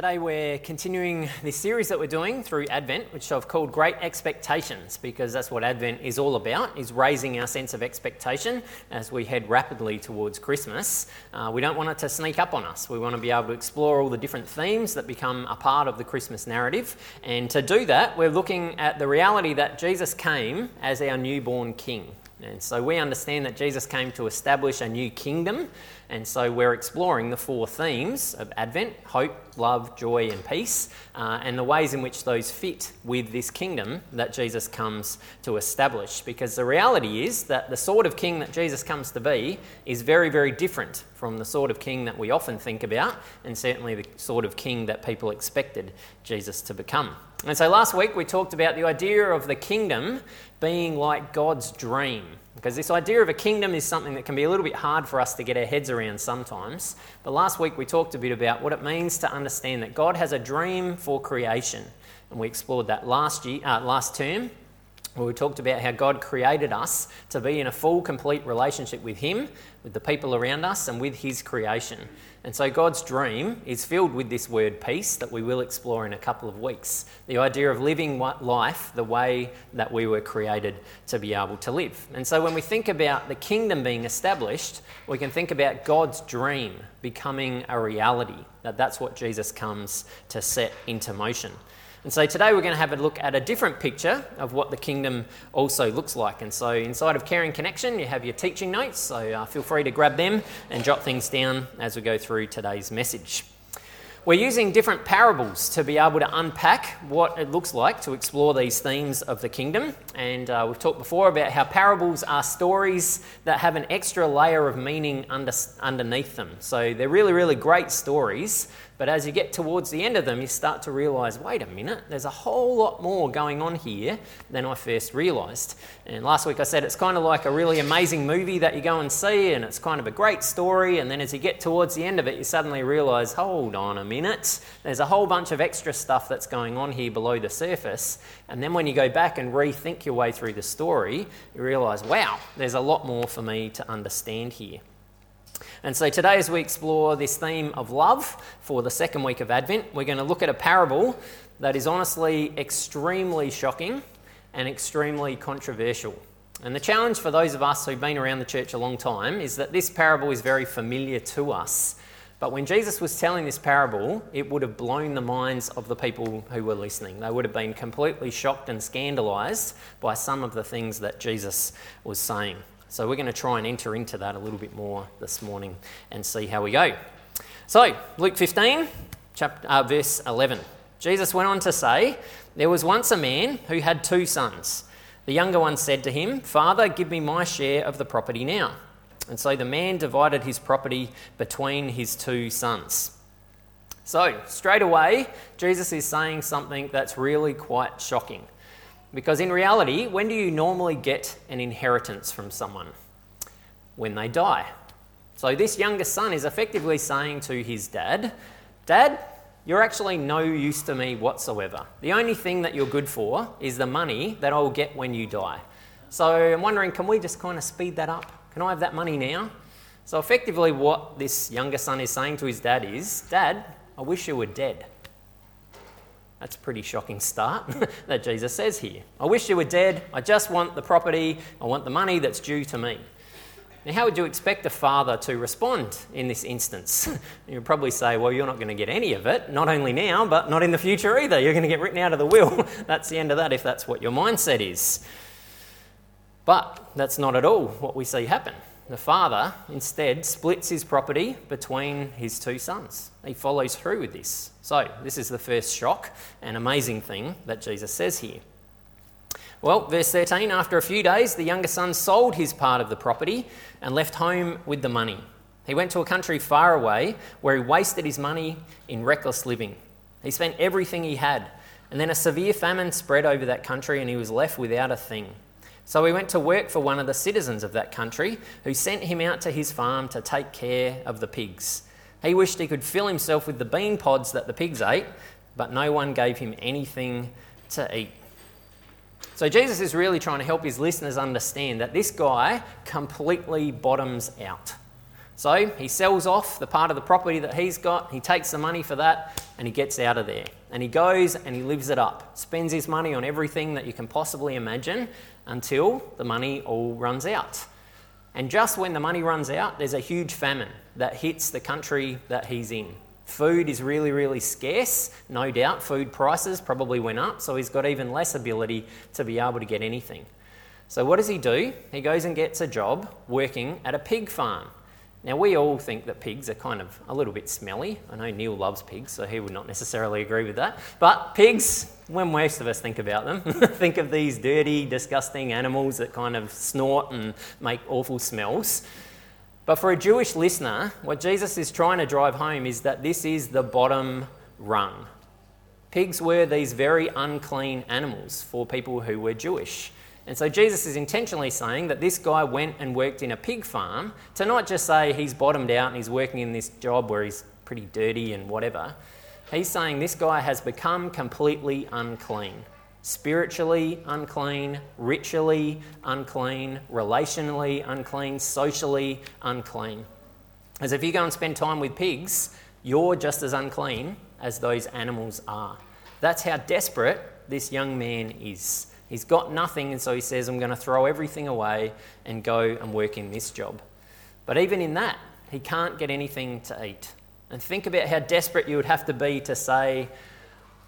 Today we're continuing this series that we're doing through Advent, which I've called Great Expectations, because that's what Advent is all about, is raising our sense of expectation as we head rapidly towards Christmas. Uh, we don't want it to sneak up on us. We want to be able to explore all the different themes that become a part of the Christmas narrative. And to do that, we're looking at the reality that Jesus came as our newborn King. And so we understand that Jesus came to establish a new kingdom. And so we're exploring the four themes of Advent hope, love, joy, and peace, uh, and the ways in which those fit with this kingdom that Jesus comes to establish. Because the reality is that the sort of king that Jesus comes to be is very, very different from the sort of king that we often think about, and certainly the sort of king that people expected Jesus to become. And so last week we talked about the idea of the kingdom being like God's dream. Because this idea of a kingdom is something that can be a little bit hard for us to get our heads around sometimes. But last week we talked a bit about what it means to understand that God has a dream for creation. And we explored that last, year, uh, last term where we talked about how God created us to be in a full, complete relationship with Him, with the people around us, and with His creation. And so God's dream is filled with this word peace that we will explore in a couple of weeks. The idea of living life the way that we were created to be able to live. And so when we think about the kingdom being established, we can think about God's dream becoming a reality. That that's what Jesus comes to set into motion. And so today we're going to have a look at a different picture of what the kingdom also looks like. And so inside of Caring Connection, you have your teaching notes, so uh, feel free to grab them and jot things down as we go through today's message. We're using different parables to be able to unpack what it looks like to explore these themes of the kingdom. And uh, we've talked before about how parables are stories that have an extra layer of meaning under, underneath them. So they're really, really great stories but as you get towards the end of them, you start to realize wait a minute, there's a whole lot more going on here than I first realized. And last week I said it's kind of like a really amazing movie that you go and see, and it's kind of a great story. And then as you get towards the end of it, you suddenly realize hold on a minute, there's a whole bunch of extra stuff that's going on here below the surface. And then when you go back and rethink your way through the story, you realize wow, there's a lot more for me to understand here. And so today, as we explore this theme of love for the second week of Advent, we're going to look at a parable that is honestly extremely shocking and extremely controversial. And the challenge for those of us who've been around the church a long time is that this parable is very familiar to us. But when Jesus was telling this parable, it would have blown the minds of the people who were listening. They would have been completely shocked and scandalized by some of the things that Jesus was saying. So we're going to try and enter into that a little bit more this morning and see how we go. So, Luke 15, chapter, uh, verse 11. Jesus went on to say, There was once a man who had two sons. The younger one said to him, Father, give me my share of the property now. And so the man divided his property between his two sons. So, straight away, Jesus is saying something that's really quite shocking. Because in reality, when do you normally get an inheritance from someone? When they die. So this younger son is effectively saying to his dad, Dad, you're actually no use to me whatsoever. The only thing that you're good for is the money that I'll get when you die. So I'm wondering, can we just kind of speed that up? Can I have that money now? So effectively, what this younger son is saying to his dad is, Dad, I wish you were dead. That's a pretty shocking start that Jesus says here. I wish you were dead. I just want the property. I want the money that's due to me. Now, how would you expect a father to respond in this instance? You'd probably say, Well, you're not going to get any of it, not only now, but not in the future either. You're going to get written out of the will. that's the end of that if that's what your mindset is. But that's not at all what we see happen. The father instead splits his property between his two sons. He follows through with this. So, this is the first shock and amazing thing that Jesus says here. Well, verse 13 after a few days, the younger son sold his part of the property and left home with the money. He went to a country far away where he wasted his money in reckless living. He spent everything he had, and then a severe famine spread over that country and he was left without a thing. So he went to work for one of the citizens of that country, who sent him out to his farm to take care of the pigs. He wished he could fill himself with the bean pods that the pigs ate, but no one gave him anything to eat. So Jesus is really trying to help his listeners understand that this guy completely bottoms out. So he sells off the part of the property that he's got, he takes the money for that, and he gets out of there. And he goes and he lives it up, spends his money on everything that you can possibly imagine until the money all runs out. And just when the money runs out, there's a huge famine that hits the country that he's in. Food is really, really scarce. No doubt, food prices probably went up, so he's got even less ability to be able to get anything. So, what does he do? He goes and gets a job working at a pig farm. Now, we all think that pigs are kind of a little bit smelly. I know Neil loves pigs, so he would not necessarily agree with that. But pigs, when most of us think about them, think of these dirty, disgusting animals that kind of snort and make awful smells. But for a Jewish listener, what Jesus is trying to drive home is that this is the bottom rung. Pigs were these very unclean animals for people who were Jewish. And so Jesus is intentionally saying that this guy went and worked in a pig farm to not just say he's bottomed out and he's working in this job where he's pretty dirty and whatever. He's saying this guy has become completely unclean. Spiritually unclean, ritually unclean, relationally unclean, socially unclean. As if you go and spend time with pigs, you're just as unclean as those animals are. That's how desperate this young man is. He's got nothing, and so he says, I'm going to throw everything away and go and work in this job. But even in that, he can't get anything to eat. And think about how desperate you would have to be to say,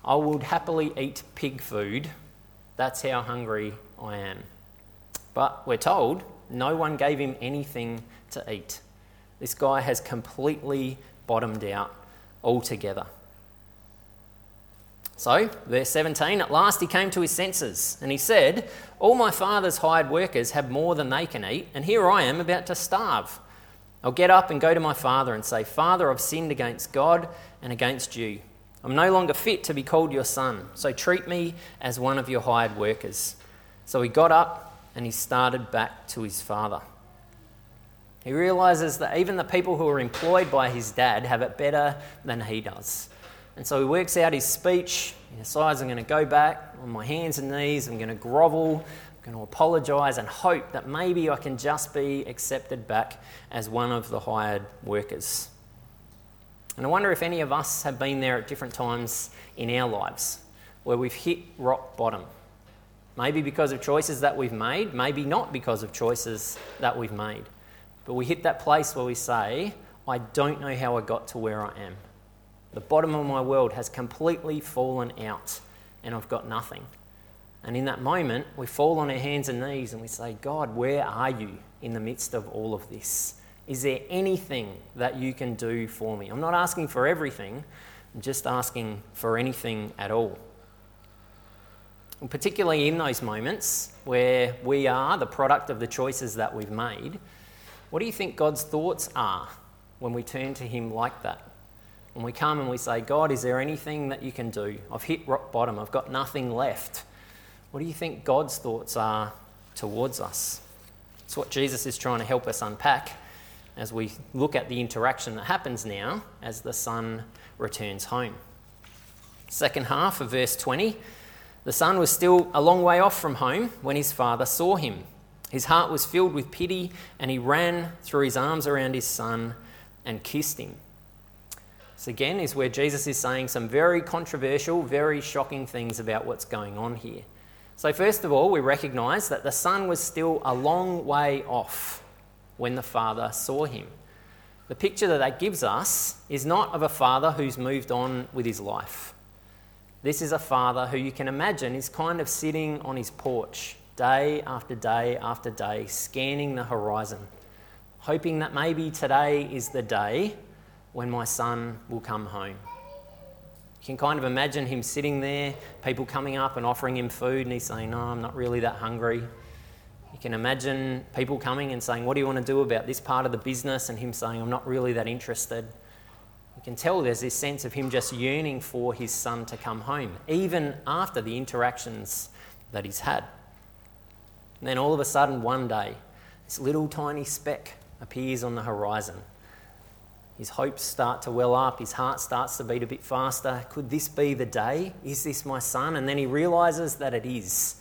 I would happily eat pig food. That's how hungry I am. But we're told no one gave him anything to eat. This guy has completely bottomed out altogether. So, verse 17, at last he came to his senses, and he said, All my father's hired workers have more than they can eat, and here I am about to starve. I'll get up and go to my father and say, Father, I've sinned against God and against you. I'm no longer fit to be called your son, so treat me as one of your hired workers. So he got up and he started back to his father. He realizes that even the people who are employed by his dad have it better than he does. And so he works out his speech. He decides, I'm going to go back on my hands and knees, I'm going to grovel, I'm going to apologise and hope that maybe I can just be accepted back as one of the hired workers. And I wonder if any of us have been there at different times in our lives where we've hit rock bottom. Maybe because of choices that we've made, maybe not because of choices that we've made. But we hit that place where we say, I don't know how I got to where I am. The bottom of my world has completely fallen out, and I've got nothing. And in that moment, we fall on our hands and knees and we say, God, where are you in the midst of all of this? Is there anything that you can do for me? I'm not asking for everything, I'm just asking for anything at all. And particularly in those moments where we are the product of the choices that we've made, what do you think God's thoughts are when we turn to Him like that? When we come and we say, God, is there anything that you can do? I've hit rock bottom, I've got nothing left. What do you think God's thoughts are towards us? It's what Jesus is trying to help us unpack as we look at the interaction that happens now as the son returns home. Second half of verse 20 the son was still a long way off from home when his father saw him. His heart was filled with pity, and he ran, threw his arms around his son, and kissed him. Again is where Jesus is saying some very controversial, very shocking things about what's going on here. So, first of all, we recognize that the son was still a long way off when the father saw him. The picture that that gives us is not of a father who's moved on with his life. This is a father who you can imagine is kind of sitting on his porch day after day after day, scanning the horizon, hoping that maybe today is the day when my son will come home. You can kind of imagine him sitting there, people coming up and offering him food, and he's saying, No, I'm not really that hungry. You can imagine people coming and saying, What do you want to do about this part of the business? And him saying, I'm not really that interested. You can tell there's this sense of him just yearning for his son to come home, even after the interactions that he's had. And then all of a sudden, one day, this little tiny speck appears on the horizon. His hopes start to well up, his heart starts to beat a bit faster. Could this be the day? Is this my son? And then he realizes that it is.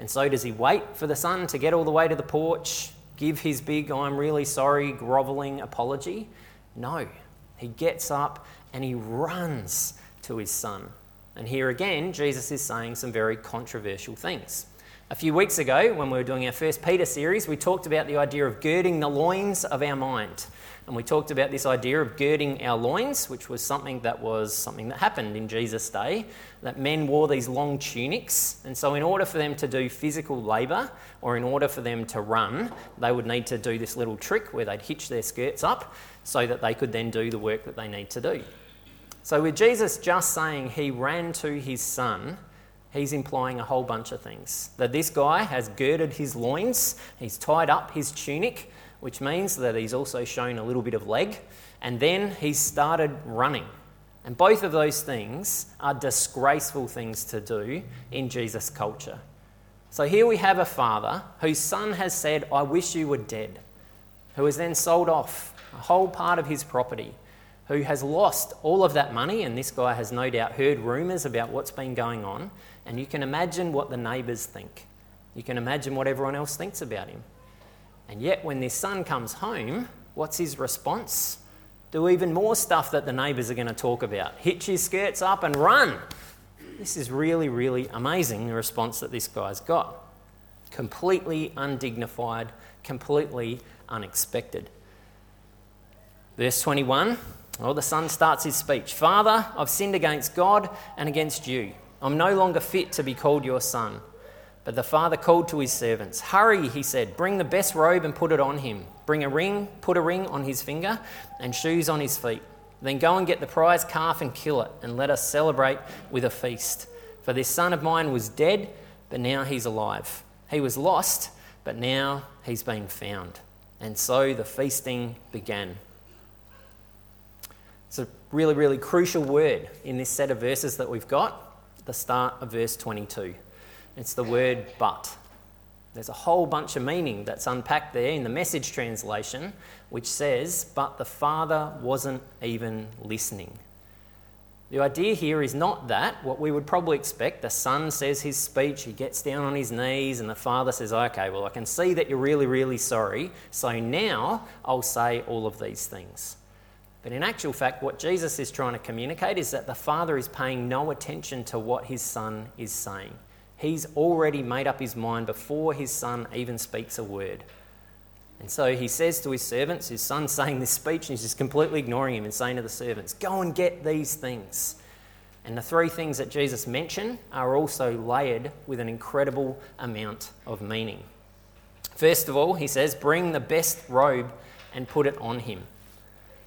And so does he wait for the son to get all the way to the porch, give his big, I'm really sorry, grovelling apology. No, he gets up and he runs to his son. And here again, Jesus is saying some very controversial things. A few weeks ago, when we were doing our first Peter series, we talked about the idea of girding the loins of our mind. And we talked about this idea of girding our loins, which was something that was something that happened in Jesus' day, that men wore these long tunics. And so, in order for them to do physical labour or in order for them to run, they would need to do this little trick where they'd hitch their skirts up so that they could then do the work that they need to do. So, with Jesus just saying he ran to his son, he's implying a whole bunch of things. That this guy has girded his loins, he's tied up his tunic, which means that he's also shown a little bit of leg, and then he's started running. And both of those things are disgraceful things to do in Jesus' culture. So here we have a father whose son has said, I wish you were dead, who has then sold off a whole part of his property, who has lost all of that money, and this guy has no doubt heard rumours about what's been going on, and you can imagine what the neighbours think. You can imagine what everyone else thinks about him. And yet, when this son comes home, what's his response? Do even more stuff that the neighbours are going to talk about. Hitch his skirts up and run. This is really, really amazing, the response that this guy's got. Completely undignified, completely unexpected. Verse 21 well, the son starts his speech Father, I've sinned against God and against you. I'm no longer fit to be called your son. But the father called to his servants. Hurry, he said, bring the best robe and put it on him. Bring a ring, put a ring on his finger, and shoes on his feet. Then go and get the prize calf and kill it, and let us celebrate with a feast. For this son of mine was dead, but now he's alive. He was lost, but now he's been found. And so the feasting began. It's a really, really crucial word in this set of verses that we've got, the start of verse 22. It's the word but. There's a whole bunch of meaning that's unpacked there in the message translation, which says, But the father wasn't even listening. The idea here is not that, what we would probably expect. The son says his speech, he gets down on his knees, and the father says, Okay, well, I can see that you're really, really sorry, so now I'll say all of these things. But in actual fact, what Jesus is trying to communicate is that the father is paying no attention to what his son is saying. He's already made up his mind before his son even speaks a word. And so he says to his servants, his son's saying this speech, and he's just completely ignoring him and saying to the servants, Go and get these things. And the three things that Jesus mentioned are also layered with an incredible amount of meaning. First of all, he says, Bring the best robe and put it on him.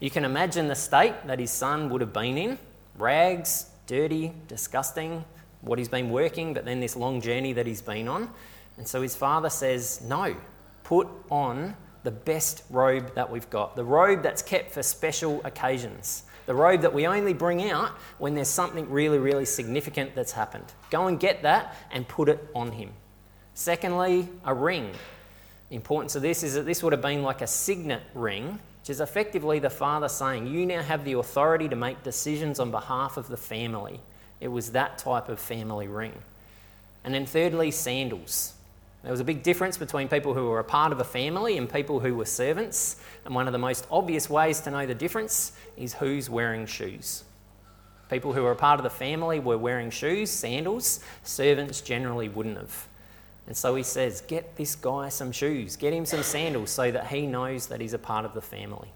You can imagine the state that his son would have been in rags, dirty, disgusting, what he's been working, but then this long journey that he's been on. And so his father says, No, put on the best robe that we've got, the robe that's kept for special occasions, the robe that we only bring out when there's something really, really significant that's happened. Go and get that and put it on him. Secondly, a ring. The importance of this is that this would have been like a signet ring, which is effectively the father saying, You now have the authority to make decisions on behalf of the family. It was that type of family ring. And then, thirdly, sandals. There was a big difference between people who were a part of a family and people who were servants. And one of the most obvious ways to know the difference is who's wearing shoes. People who were a part of the family were wearing shoes, sandals. Servants generally wouldn't have. And so he says, Get this guy some shoes, get him some sandals so that he knows that he's a part of the family.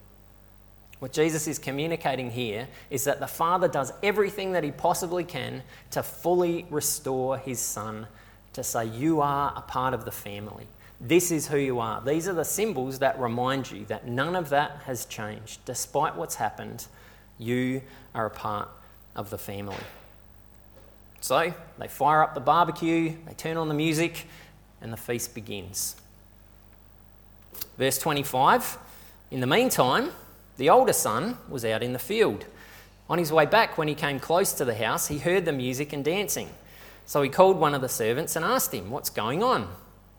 What Jesus is communicating here is that the Father does everything that he possibly can to fully restore his Son, to say, You are a part of the family. This is who you are. These are the symbols that remind you that none of that has changed. Despite what's happened, you are a part of the family. So they fire up the barbecue, they turn on the music, and the feast begins. Verse 25 In the meantime, the older son was out in the field. On his way back, when he came close to the house, he heard the music and dancing. So he called one of the servants and asked him, What's going on?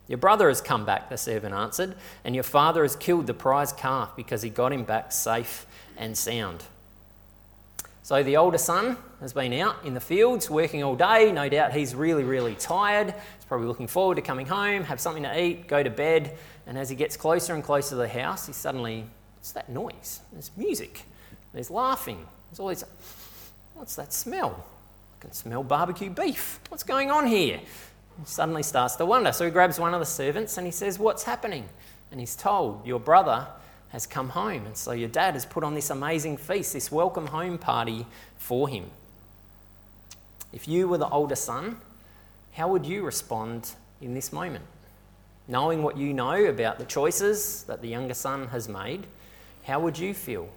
Your brother has come back, the servant answered, and your father has killed the prize calf because he got him back safe and sound. So the older son has been out in the fields working all day. No doubt he's really, really tired. He's probably looking forward to coming home, have something to eat, go to bed. And as he gets closer and closer to the house, he suddenly, what's that noise? There's music, there's laughing, there's all these, What's that smell? I can smell barbecue beef. What's going on here? He suddenly starts to wonder. So he grabs one of the servants and he says, What's happening? And he's told, Your brother has come home. And so your dad has put on this amazing feast, this welcome home party for him. If you were the older son, how would you respond in this moment? Knowing what you know about the choices that the younger son has made, how would you feel?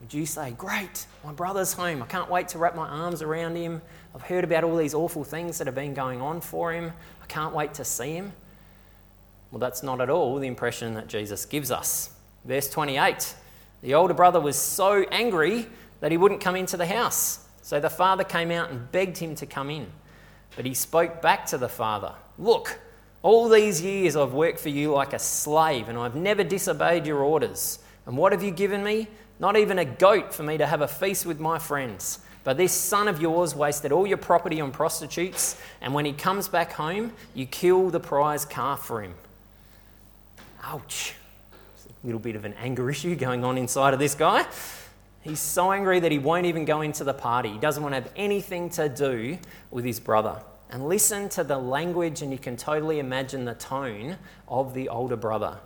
Would you say, Great, my brother's home. I can't wait to wrap my arms around him. I've heard about all these awful things that have been going on for him. I can't wait to see him. Well, that's not at all the impression that Jesus gives us. Verse 28 The older brother was so angry that he wouldn't come into the house. So the father came out and begged him to come in. But he spoke back to the father Look, all these years I've worked for you like a slave, and I've never disobeyed your orders. And what have you given me? Not even a goat for me to have a feast with my friends. But this son of yours wasted all your property on prostitutes, and when he comes back home, you kill the prize calf for him. Ouch little bit of an anger issue going on inside of this guy. He's so angry that he won't even go into the party. He doesn't want to have anything to do with his brother. And listen to the language, and you can totally imagine the tone of the older brother.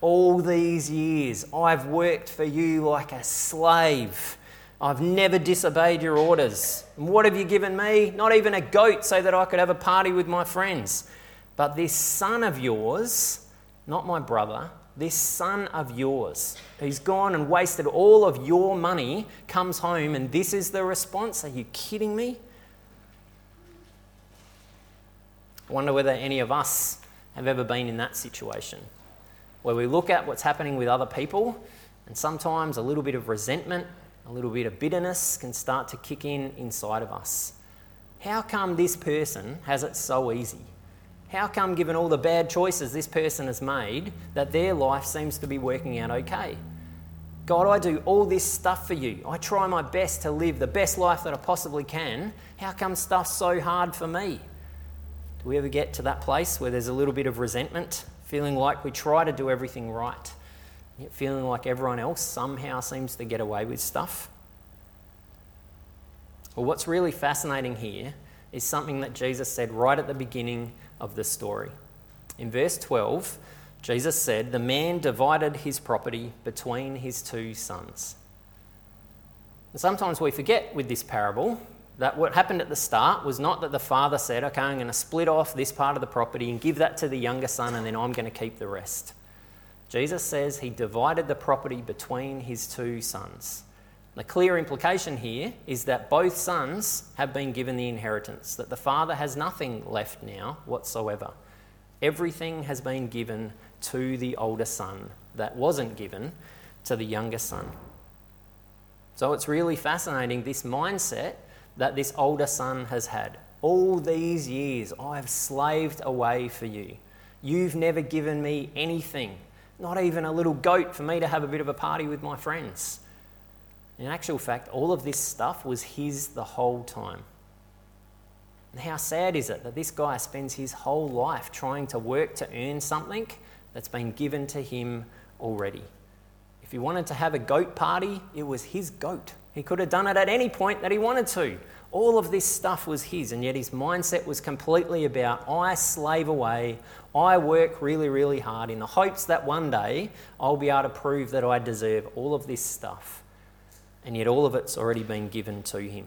All these years, I've worked for you like a slave. I've never disobeyed your orders. And what have you given me? Not even a goat so that I could have a party with my friends. But this son of yours, not my brother, this son of yours who's gone and wasted all of your money comes home and this is the response? Are you kidding me? I wonder whether any of us have ever been in that situation where we look at what's happening with other people and sometimes a little bit of resentment, a little bit of bitterness can start to kick in inside of us. How come this person has it so easy? How come, given all the bad choices this person has made, that their life seems to be working out okay? God, I do all this stuff for you. I try my best to live the best life that I possibly can. How come stuff's so hard for me? Do we ever get to that place where there's a little bit of resentment, feeling like we try to do everything right, yet feeling like everyone else somehow seems to get away with stuff? Well, what's really fascinating here is something that Jesus said right at the beginning of the story. In verse 12, Jesus said, The man divided his property between his two sons. And sometimes we forget with this parable that what happened at the start was not that the father said, Okay, I'm going to split off this part of the property and give that to the younger son, and then I'm going to keep the rest. Jesus says he divided the property between his two sons. The clear implication here is that both sons have been given the inheritance, that the father has nothing left now whatsoever. Everything has been given to the older son that wasn't given to the younger son. So it's really fascinating this mindset that this older son has had. All these years I've slaved away for you. You've never given me anything, not even a little goat for me to have a bit of a party with my friends. In actual fact, all of this stuff was his the whole time. And how sad is it that this guy spends his whole life trying to work to earn something that's been given to him already? If he wanted to have a goat party, it was his goat. He could have done it at any point that he wanted to. All of this stuff was his, and yet his mindset was completely about I slave away, I work really, really hard in the hopes that one day I'll be able to prove that I deserve all of this stuff and yet all of it's already been given to him.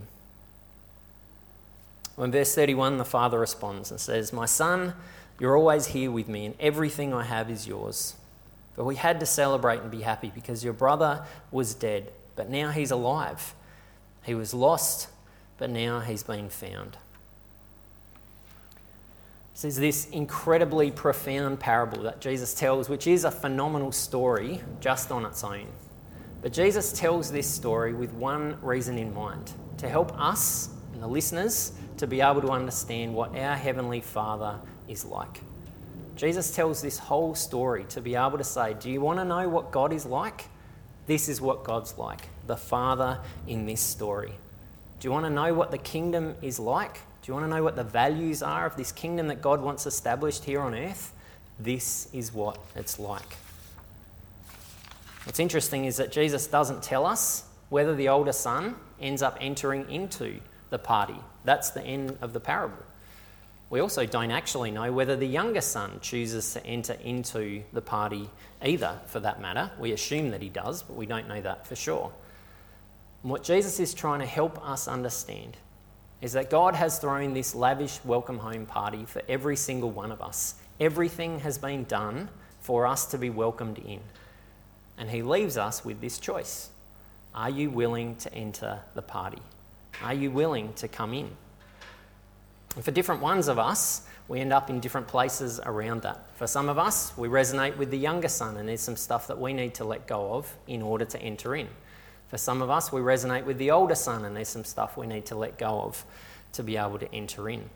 Well, in verse 31, the father responds and says, My son, you're always here with me, and everything I have is yours. But we had to celebrate and be happy because your brother was dead, but now he's alive. He was lost, but now he's been found. This is this incredibly profound parable that Jesus tells, which is a phenomenal story just on its own. But Jesus tells this story with one reason in mind to help us and the listeners to be able to understand what our Heavenly Father is like. Jesus tells this whole story to be able to say, Do you want to know what God is like? This is what God's like, the Father in this story. Do you want to know what the kingdom is like? Do you want to know what the values are of this kingdom that God wants established here on earth? This is what it's like. What's interesting is that Jesus doesn't tell us whether the older son ends up entering into the party. That's the end of the parable. We also don't actually know whether the younger son chooses to enter into the party either, for that matter. We assume that he does, but we don't know that for sure. And what Jesus is trying to help us understand is that God has thrown this lavish welcome home party for every single one of us. Everything has been done for us to be welcomed in. And He leaves us with this choice Are you willing to enter the party? Are you willing to come in? And for different ones of us, we end up in different places around that. For some of us, we resonate with the younger son, and there's some stuff that we need to let go of in order to enter in. For some of us, we resonate with the older son, and there's some stuff we need to let go of to be able to enter in.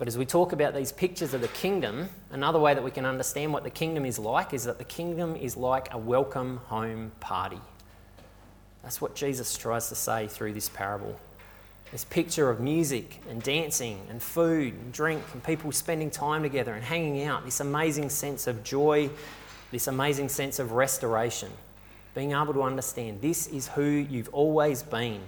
But as we talk about these pictures of the kingdom, another way that we can understand what the kingdom is like is that the kingdom is like a welcome home party. That's what Jesus tries to say through this parable. This picture of music and dancing and food and drink and people spending time together and hanging out, this amazing sense of joy, this amazing sense of restoration being able to understand this is who you've always been.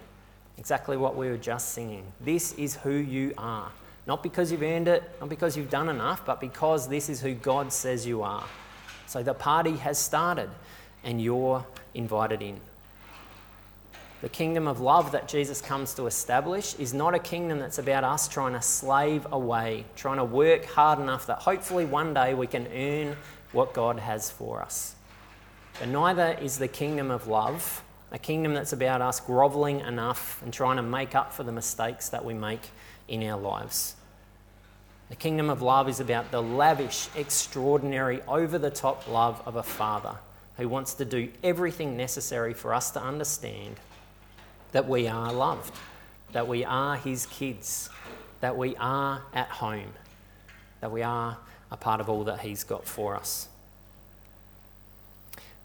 Exactly what we were just singing. This is who you are. Not because you've earned it, not because you've done enough, but because this is who God says you are. So the party has started and you're invited in. The kingdom of love that Jesus comes to establish is not a kingdom that's about us trying to slave away, trying to work hard enough that hopefully one day we can earn what God has for us. But neither is the kingdom of love a kingdom that's about us grovelling enough and trying to make up for the mistakes that we make in our lives. The kingdom of love is about the lavish, extraordinary, over the top love of a father who wants to do everything necessary for us to understand that we are loved, that we are his kids, that we are at home, that we are a part of all that he's got for us.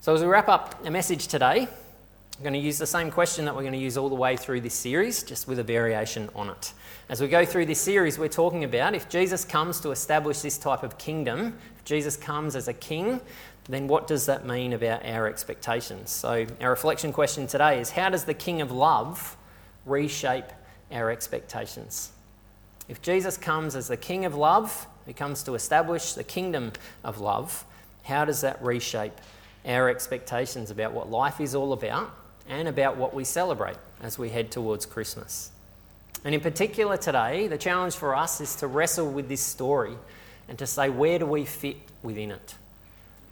So, as we wrap up a message today, I'm going to use the same question that we're going to use all the way through this series, just with a variation on it. As we go through this series, we're talking about if Jesus comes to establish this type of kingdom, if Jesus comes as a king, then what does that mean about our expectations? So, our reflection question today is how does the King of Love reshape our expectations? If Jesus comes as the King of Love, who comes to establish the kingdom of love, how does that reshape our expectations about what life is all about and about what we celebrate as we head towards Christmas. And in particular today, the challenge for us is to wrestle with this story and to say, where do we fit within it?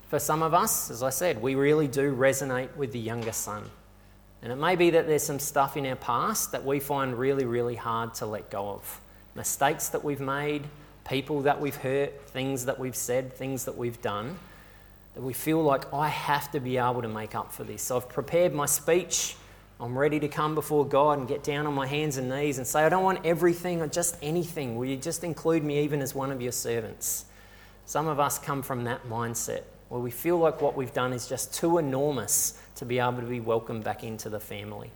For some of us, as I said, we really do resonate with the younger son. And it may be that there's some stuff in our past that we find really, really hard to let go of. Mistakes that we've made, people that we've hurt, things that we've said, things that we've done that we feel like I have to be able to make up for this. So I've prepared my speech. I'm ready to come before God and get down on my hands and knees and say, I don't want everything or just anything. Will you just include me even as one of your servants? Some of us come from that mindset where we feel like what we've done is just too enormous to be able to be welcomed back into the family.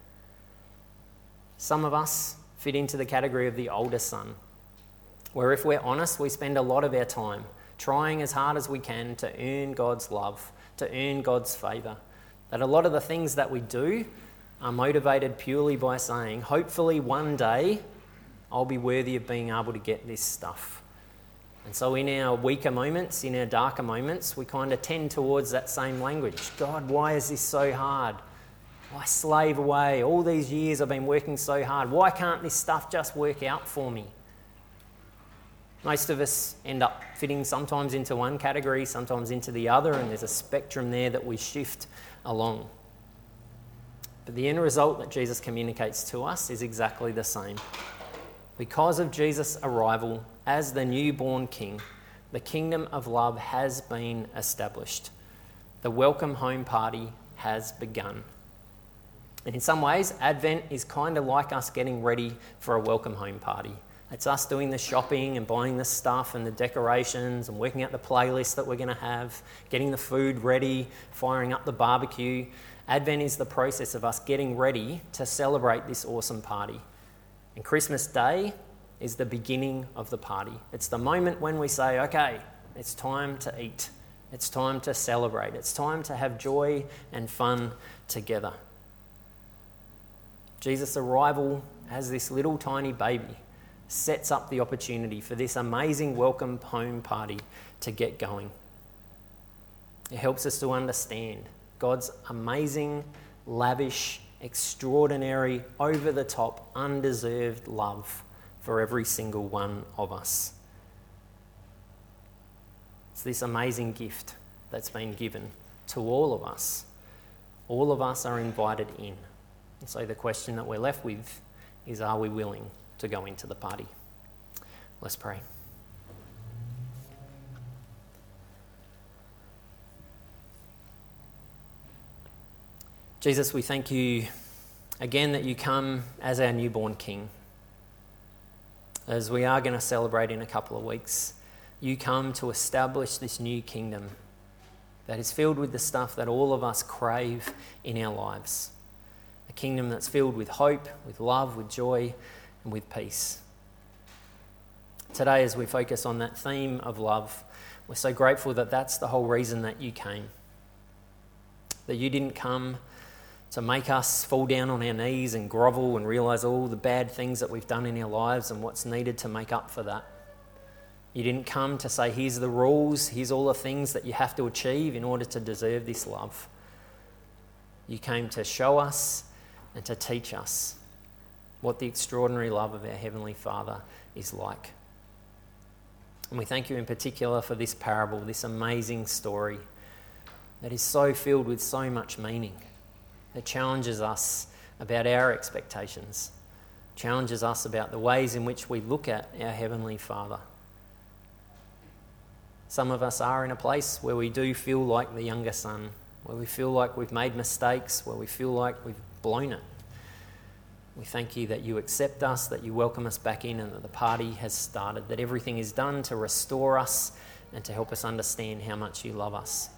Some of us fit into the category of the older son, where if we're honest, we spend a lot of our time trying as hard as we can to earn God's love, to earn God's favour. That a lot of the things that we do are motivated purely by saying, hopefully one day I'll be worthy of being able to get this stuff. And so, in our weaker moments, in our darker moments, we kind of tend towards that same language God, why is this so hard? Why slave away? All these years I've been working so hard. Why can't this stuff just work out for me? Most of us end up fitting sometimes into one category, sometimes into the other, and there's a spectrum there that we shift along. But the end result that Jesus communicates to us is exactly the same. Because of Jesus' arrival as the newborn king, the kingdom of love has been established. The welcome home party has begun. And in some ways, Advent is kind of like us getting ready for a welcome home party. It's us doing the shopping and buying the stuff and the decorations and working out the playlist that we're going to have, getting the food ready, firing up the barbecue. Advent is the process of us getting ready to celebrate this awesome party. And Christmas Day is the beginning of the party. It's the moment when we say, okay, it's time to eat. It's time to celebrate. It's time to have joy and fun together. Jesus' arrival as this little tiny baby sets up the opportunity for this amazing welcome home party to get going. It helps us to understand God's amazing, lavish, extraordinary, over the top, undeserved love for every single one of us. It's this amazing gift that's been given to all of us. All of us are invited in. And so the question that we're left with is are we willing to go into the party? Let's pray. Jesus, we thank you again that you come as our newborn King. As we are going to celebrate in a couple of weeks, you come to establish this new kingdom that is filled with the stuff that all of us crave in our lives. A kingdom that's filled with hope, with love, with joy, and with peace. Today, as we focus on that theme of love, we're so grateful that that's the whole reason that you came. That you didn't come to make us fall down on our knees and grovel and realize all the bad things that we've done in our lives and what's needed to make up for that. You didn't come to say, here's the rules, here's all the things that you have to achieve in order to deserve this love. You came to show us and to teach us what the extraordinary love of our Heavenly Father is like. And we thank you in particular for this parable, this amazing story that is so filled with so much meaning that challenges us about our expectations, challenges us about the ways in which we look at our Heavenly Father. Some of us are in a place where we do feel like the younger son, where we feel like we've made mistakes, where we feel like we've blown it. We thank you that you accept us, that you welcome us back in, and that the party has started, that everything is done to restore us and to help us understand how much you love us.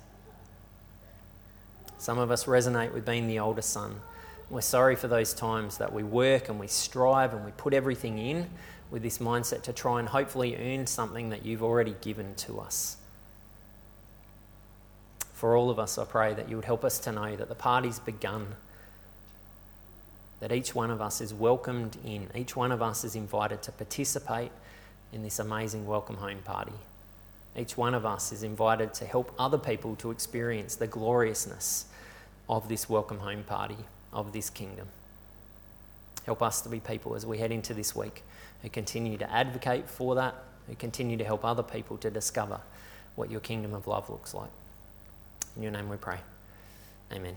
Some of us resonate with being the older son. We're sorry for those times that we work and we strive and we put everything in with this mindset to try and hopefully earn something that you've already given to us. For all of us, I pray that you would help us to know that the party's begun, that each one of us is welcomed in, each one of us is invited to participate in this amazing welcome home party. Each one of us is invited to help other people to experience the gloriousness of this welcome home party, of this kingdom. Help us to be people as we head into this week who continue to advocate for that, who continue to help other people to discover what your kingdom of love looks like. In your name we pray. Amen.